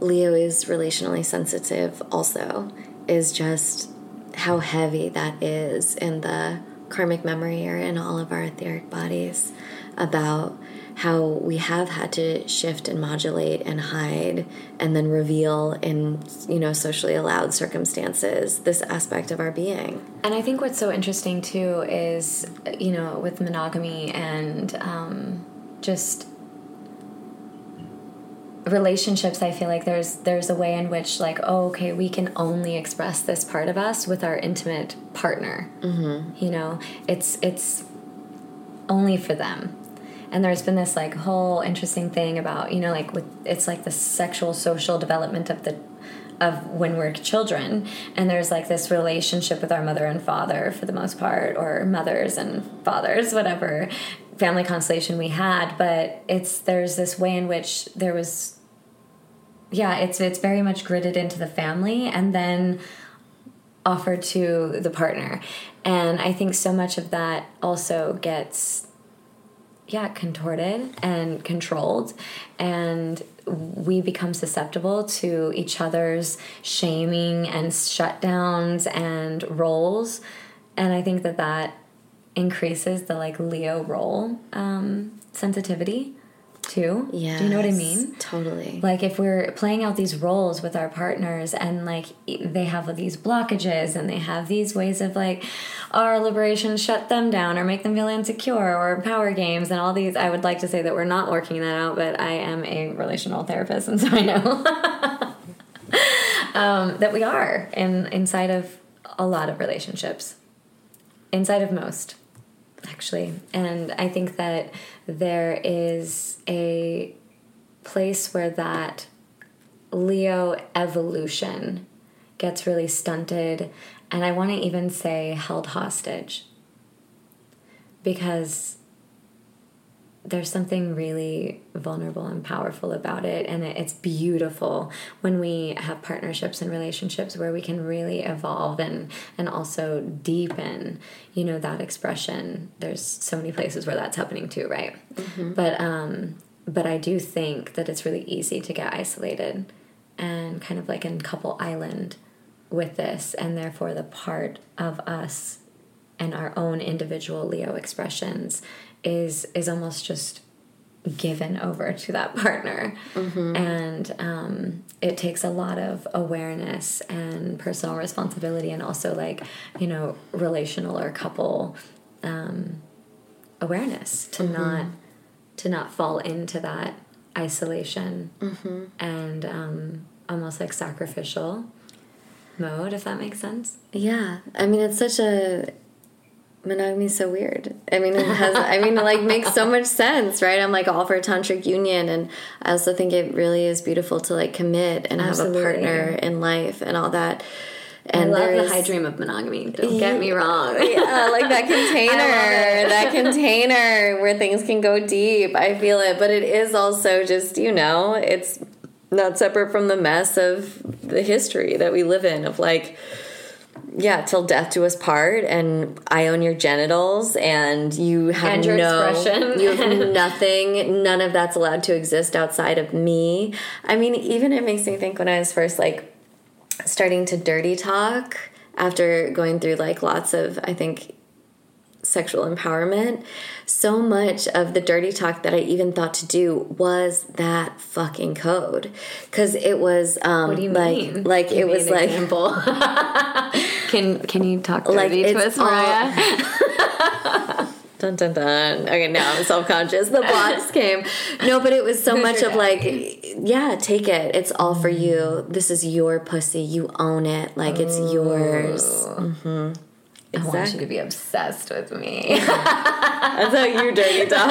Leo is relationally sensitive also is just how heavy that is in the karmic memory or in all of our etheric bodies about how we have had to shift and modulate and hide and then reveal in you know socially allowed circumstances this aspect of our being. And i think what's so interesting too is you know with monogamy and um, just relationships i feel like there's there's a way in which like oh okay we can only express this part of us with our intimate partner. Mm-hmm. you know it's it's only for them and there's been this like whole interesting thing about you know like with it's like the sexual social development of the of when we're children and there's like this relationship with our mother and father for the most part or mothers and fathers whatever family constellation we had but it's there's this way in which there was yeah, it's it's very much gridded into the family and then offered to the partner. And I think so much of that also gets yeah, contorted and controlled. And we become susceptible to each other's shaming and shutdowns and roles. And i think that that increases the like leo role um, sensitivity too. Yeah. Do you know what I mean? Totally. Like if we're playing out these roles with our partners and like they have these blockages and they have these ways of like our liberation shut them down or make them feel insecure or power games and all these I would like to say that we're not working that out, but I am a relational therapist and so I know um, that we are in inside of a lot of relationships. Inside of most actually. And I think that there is a place where that Leo evolution gets really stunted, and I want to even say held hostage. Because there's something really vulnerable and powerful about it and it's beautiful when we have partnerships and relationships where we can really evolve and and also deepen you know that expression there's so many places where that's happening too right mm-hmm. but um but i do think that it's really easy to get isolated and kind of like in couple island with this and therefore the part of us and our own individual leo expressions is is almost just given over to that partner mm-hmm. and um, it takes a lot of awareness and personal responsibility and also like you know relational or couple um, awareness to mm-hmm. not to not fall into that isolation mm-hmm. and um, almost like sacrificial mode if that makes sense yeah i mean it's such a monogamy is so weird. I mean, it has. I mean, it like makes so much sense, right? I'm like all for a tantric union, and I also think it really is beautiful to like commit and Absolutely. have a partner in life and all that. And I love the high dream of monogamy. Don't yeah, get me wrong. yeah, like that container, that container where things can go deep. I feel it, but it is also just you know, it's not separate from the mess of the history that we live in of like yeah, till death do us part, and I own your genitals, and you have And your no, expression. you have nothing. None of that's allowed to exist outside of me. I mean, even it makes me think when I was first like starting to dirty talk after going through like lots of, I think, sexual empowerment. So much of the dirty talk that I even thought to do was that fucking code, because it was um, What do you like mean? like Give it was like. example. can can you talk Like, dirty to it's us, Mariah? Dun dun dun. Okay, now I'm self conscious. The blocks came. No, but it was so Who's much your of like, yeah, take it. It's all for you. This is your pussy. You own it. Like it's yours. Mm-hmm. I want you to be obsessed with me. That's how you dirty talk.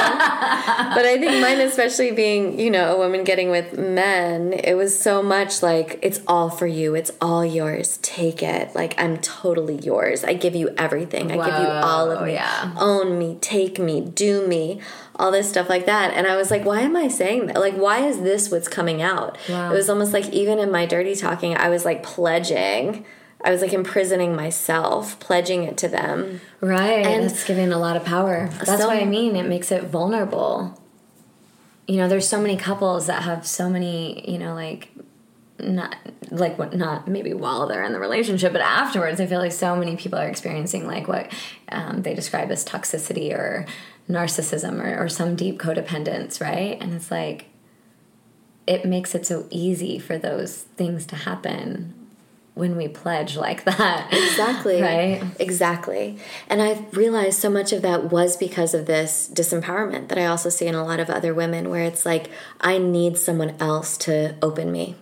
but I think mine, especially being, you know, a woman getting with men, it was so much like, it's all for you. It's all yours. Take it. Like, I'm totally yours. I give you everything. I give you all of me. yeah. Own me. Take me. Do me. All this stuff like that. And I was like, why am I saying that? Like, why is this what's coming out? Wow. It was almost like, even in my dirty talking, I was like pledging. I was like imprisoning myself, pledging it to them. right. And- that's giving a lot of power. That's So- what I mean. It makes it vulnerable. You know, there's so many couples that have so many, you know, like not like what not maybe while they're in the relationship but afterwards i feel like so many people are experiencing like what um, they describe as toxicity or narcissism or, or some deep codependence right and it's like it makes it so easy for those things to happen when we pledge like that Exactly. right Exactly. And I've realized so much of that was because of this disempowerment that I also see in a lot of other women, where it's like, I need someone else to open me.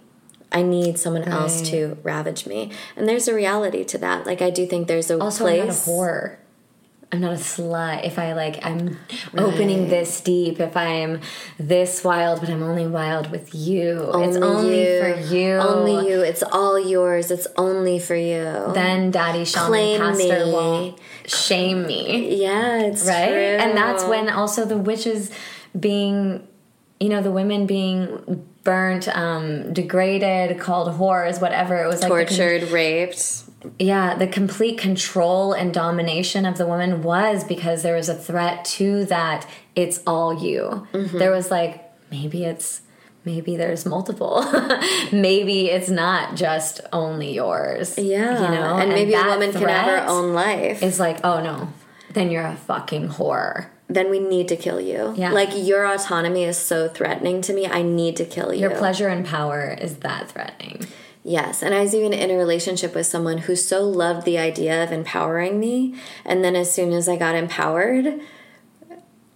I need someone else to ravage me. And there's a reality to that. Like, I do think there's a also place. i'm not a whore i'm not a slut if i like i'm opening this deep if i'm this wild but i'm only wild with you it's only you. for you Only you. It's all yours. It's only for you. then daddy shaman Claim pastor me. won't shame me yeah, it's right true. and that's when also the witches being you know the women being burnt um degraded called whores whatever it was like the con- tortured, raped. Yeah the complete control and domination of the woman was because there was a threat to that it's all you Mm-hmm. there was like maybe it's maybe there's multiple maybe it's not just only yours Yeah. you know and maybe a woman can have her own life. is like oh no then you're a fucking whore then we need to kill you. Yeah. Like your autonomy is so threatening to me. I need to kill you. your pleasure and power is that threatening Yes. And I was even in a relationship with someone who so loved the idea of empowering me. And then as soon as I got empowered,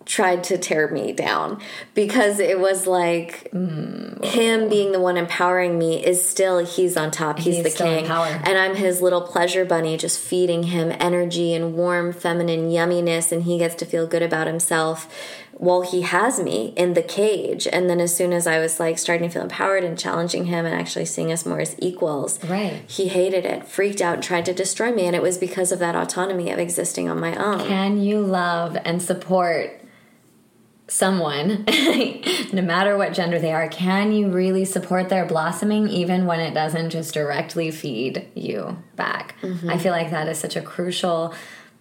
tried to tear me down because it was like Mm. him being the one empowering me is still he's on top he's, He's the king and i'm his little pleasure bunny just feeding him energy and warm feminine yumminess and he gets to feel good about himself while he has me in the cage and then as soon as i was like starting to feel empowered and challenging him and actually seeing us more as equals Right. he hated it freaked out and tried to destroy me and it was because of that autonomy of existing on my own Can you love and support someone, no matter what gender they are? Can you really support their blossoming even when it doesn't just directly feed you back? Mm-hmm. I feel like that is such a crucial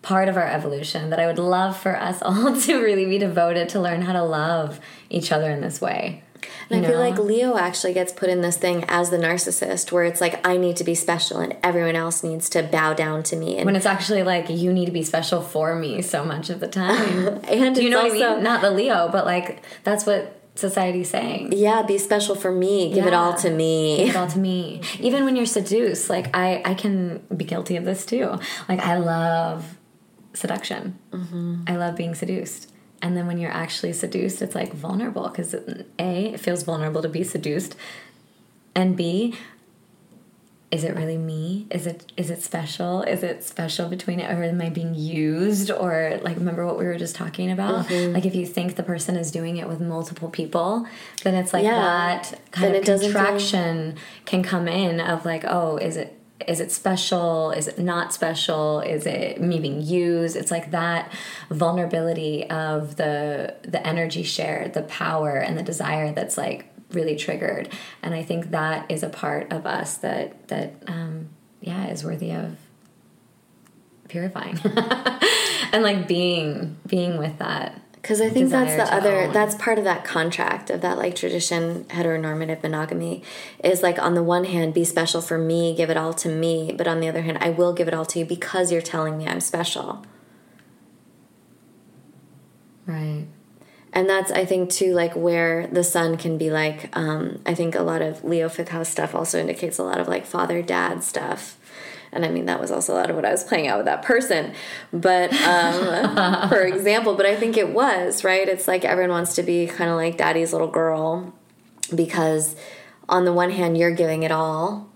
part of our evolution that I would love for us all to really be devoted to learn how to love each other in this way. And You I feel know? like Leo actually gets put in this thing as the narcissist where it's like I need to be special and everyone else needs to bow down to me and when it's actually like you need to be special for me so much of the time. and you know what I mean? Not the Leo, but like that's what society's saying. Yeah, be special for me. Give it all to me. Give it all to me. Even when you're seduced, like I, I can be guilty of this too. Like I love seduction. Mm-hmm. I love being seduced. And then when you're actually seduced, it's like vulnerable because a, it feels vulnerable to be seduced, and b, is it really me? Is it is it special? Is it special between it, or am I being used? Or like, remember what we were just talking about? Mm-hmm. Like, if you think the person is doing it with multiple people, then it's like Yeah. that kind Then of it doesn't feel- contraction can come in of like, oh, is it is it special? Is it not special? Is it me being used? It's like that vulnerability of the the energy shared, the power and the desire that's like really triggered and i think that is a part of us that that um, yeah is worthy of purifying and like being being with that because I think that's the other own. that's part of that contract of that like tradition heteronormative monogamy is like on the one hand be special for me, give it all to me, but on the other hand I will give it all to you because you're telling me I'm special. right And that's I think too like where the son can be like um I think a lot of Leo fifth house stuff also indicates a lot of like father dad stuff. And I mean that was also a lot of what I was playing out with that person. But um for example, but I think it was, right? It's like everyone wants to be kind of like daddy's little girl because on the one hand you're giving it all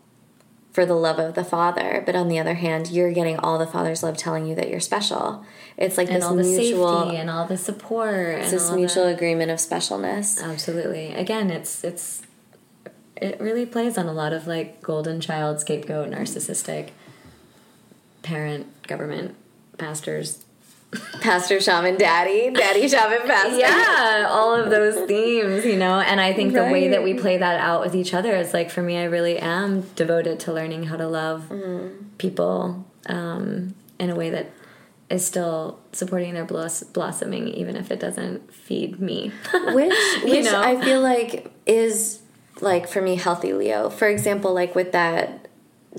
for the love of the father, but on the other hand, you're getting all the father's love telling you that you're special. It's like and this all the mutual safety and all the support it's this mutual the- agreement of specialness. absolutely again it's it's it really plays on a lot of like golden child scapegoat narcissistic parent government pastors Pastor Shaman Daddy, Daddy Shaman Pastor. yeah all of those themes you know and i think the way that we play that out with each other is like for me i really am devoted to learning how to love Mm-hmm. people um, in a way that is still supporting their bloss- blossoming even if it doesn't feed me Which, You which know? I feel like is like for me healthy Leo. For example, like with that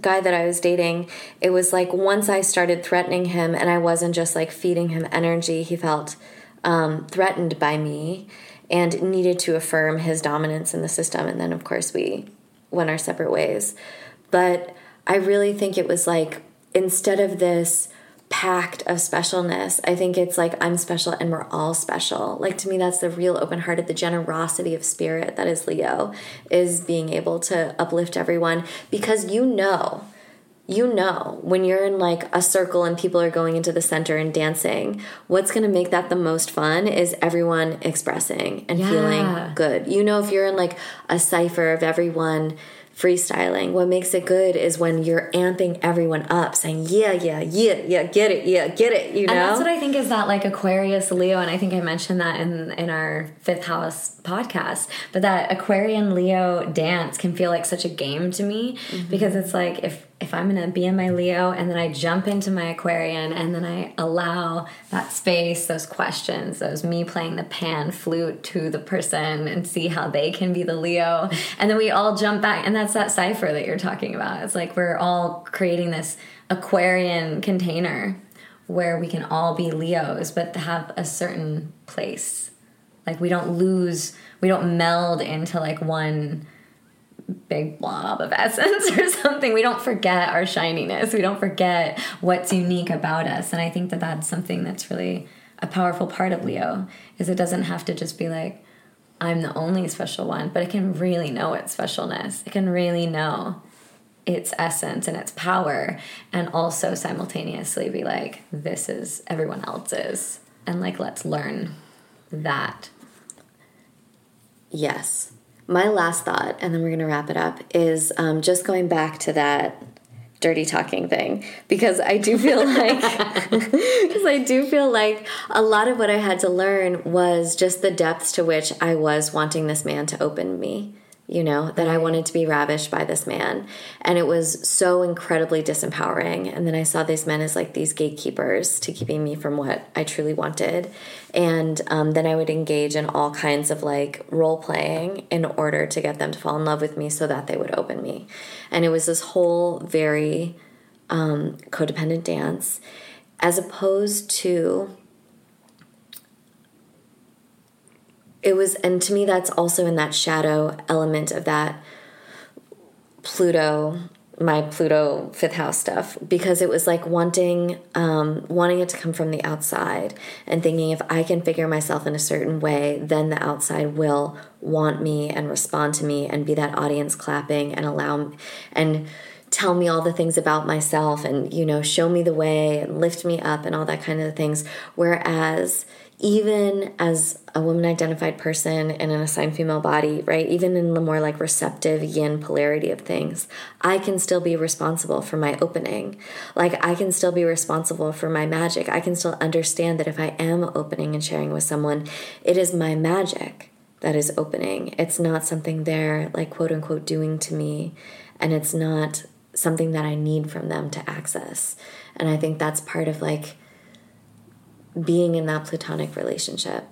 guy that I was dating, it was like once I started threatening him and I wasn't just like feeding him energy, he felt um, threatened by me and needed to affirm his dominance in the system. And then, of course, we went our separate ways. But I really think it was like instead of this pact of specialness, I think it's like I'm special and we're all special. Like to me, that's the real open hearted, the generosity of spirit that is Leo, is being able to uplift everyone because you know you know when you're in like a circle and people are going into the center and dancing what's going to make that the most fun is everyone expressing and Yeah. feeling good you know if you're in like a cipher of everyone freestyling what makes it good is when you're amping everyone up saying yeah yeah yeah yeah get it yeah get it you know And that's what I think is that like Aquarius Leo, and I think I mentioned that in in our fifth house podcast. But that Aquarian Leo dance can feel like such a game to me Mm-hmm. because it's like if if I'm gonna be in my Leo and then I jump into my Aquarian and then I allow that space, those questions, those me playing the pan flute to the person and see how they can be the Leo, and then we all jump back, and that's that cipher that you're talking about. It's like we're all creating this Aquarian container where we can all be Leos, but have a certain place. Like we don't lose, we don't meld into like one big blob of essence or something. We don't forget our shininess. We don't forget what's unique about us. And I think that that's something that's really a powerful part of Leo is it doesn't have to just be like I'm the only special one, but it can really know its specialness. It can really know its essence and its power and also simultaneously be like this is everyone else's and like let's learn that Yes. My last thought, and then we're going to wrap it up, is um, just going back to that dirty talking thing because I do feel like because I do feel like a lot of what I had to learn was just the depths to which I was wanting this man to open me. You know, that I wanted to be ravished by this man. And it was so incredibly disempowering. And then I saw these men as like these gatekeepers to keeping me from what I truly wanted. And um, then I would engage in all kinds of like role playing in order to get them to fall in love with me so that they would open me. And it was this whole very um, codependent dance as opposed to it was and to me that's also in that shadow element of that pluto my pluto fifth house stuff because it was like wanting um, wanting it to come from the outside and thinking if i can figure myself in a certain way then the outside will want me and respond to me and be that audience clapping and allow and tell me all the things about myself and you know show me the way and lift me up and all that kind of things. Whereas even as a woman identified person in an assigned female body, right? Even in the more like receptive yin polarity of things, I can still be responsible for my opening. Like I can still be responsible for my magic. I can still understand that if I am opening and sharing with someone, it is my magic that is opening. It's not something they're like quote unquote doing to me, and it's not something that I need from them to access. And I think that's part of like being in that platonic relationship.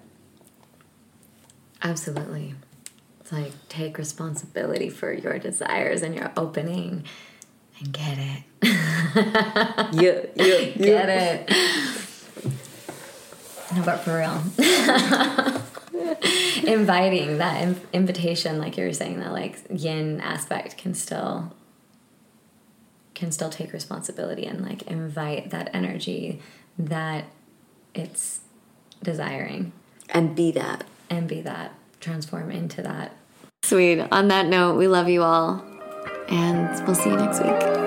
Absolutely. It's like take responsibility for your desires and your opening and get it. yeah, yeah, yeah. Get it. No, but for real. Inviting that invitation, like you were saying, that like yin aspect can still can still take responsibility and like invite that energy that it's desiring. And be that. And be that. Transform into that. Sweet. On that note we love you all. And we'll see you next week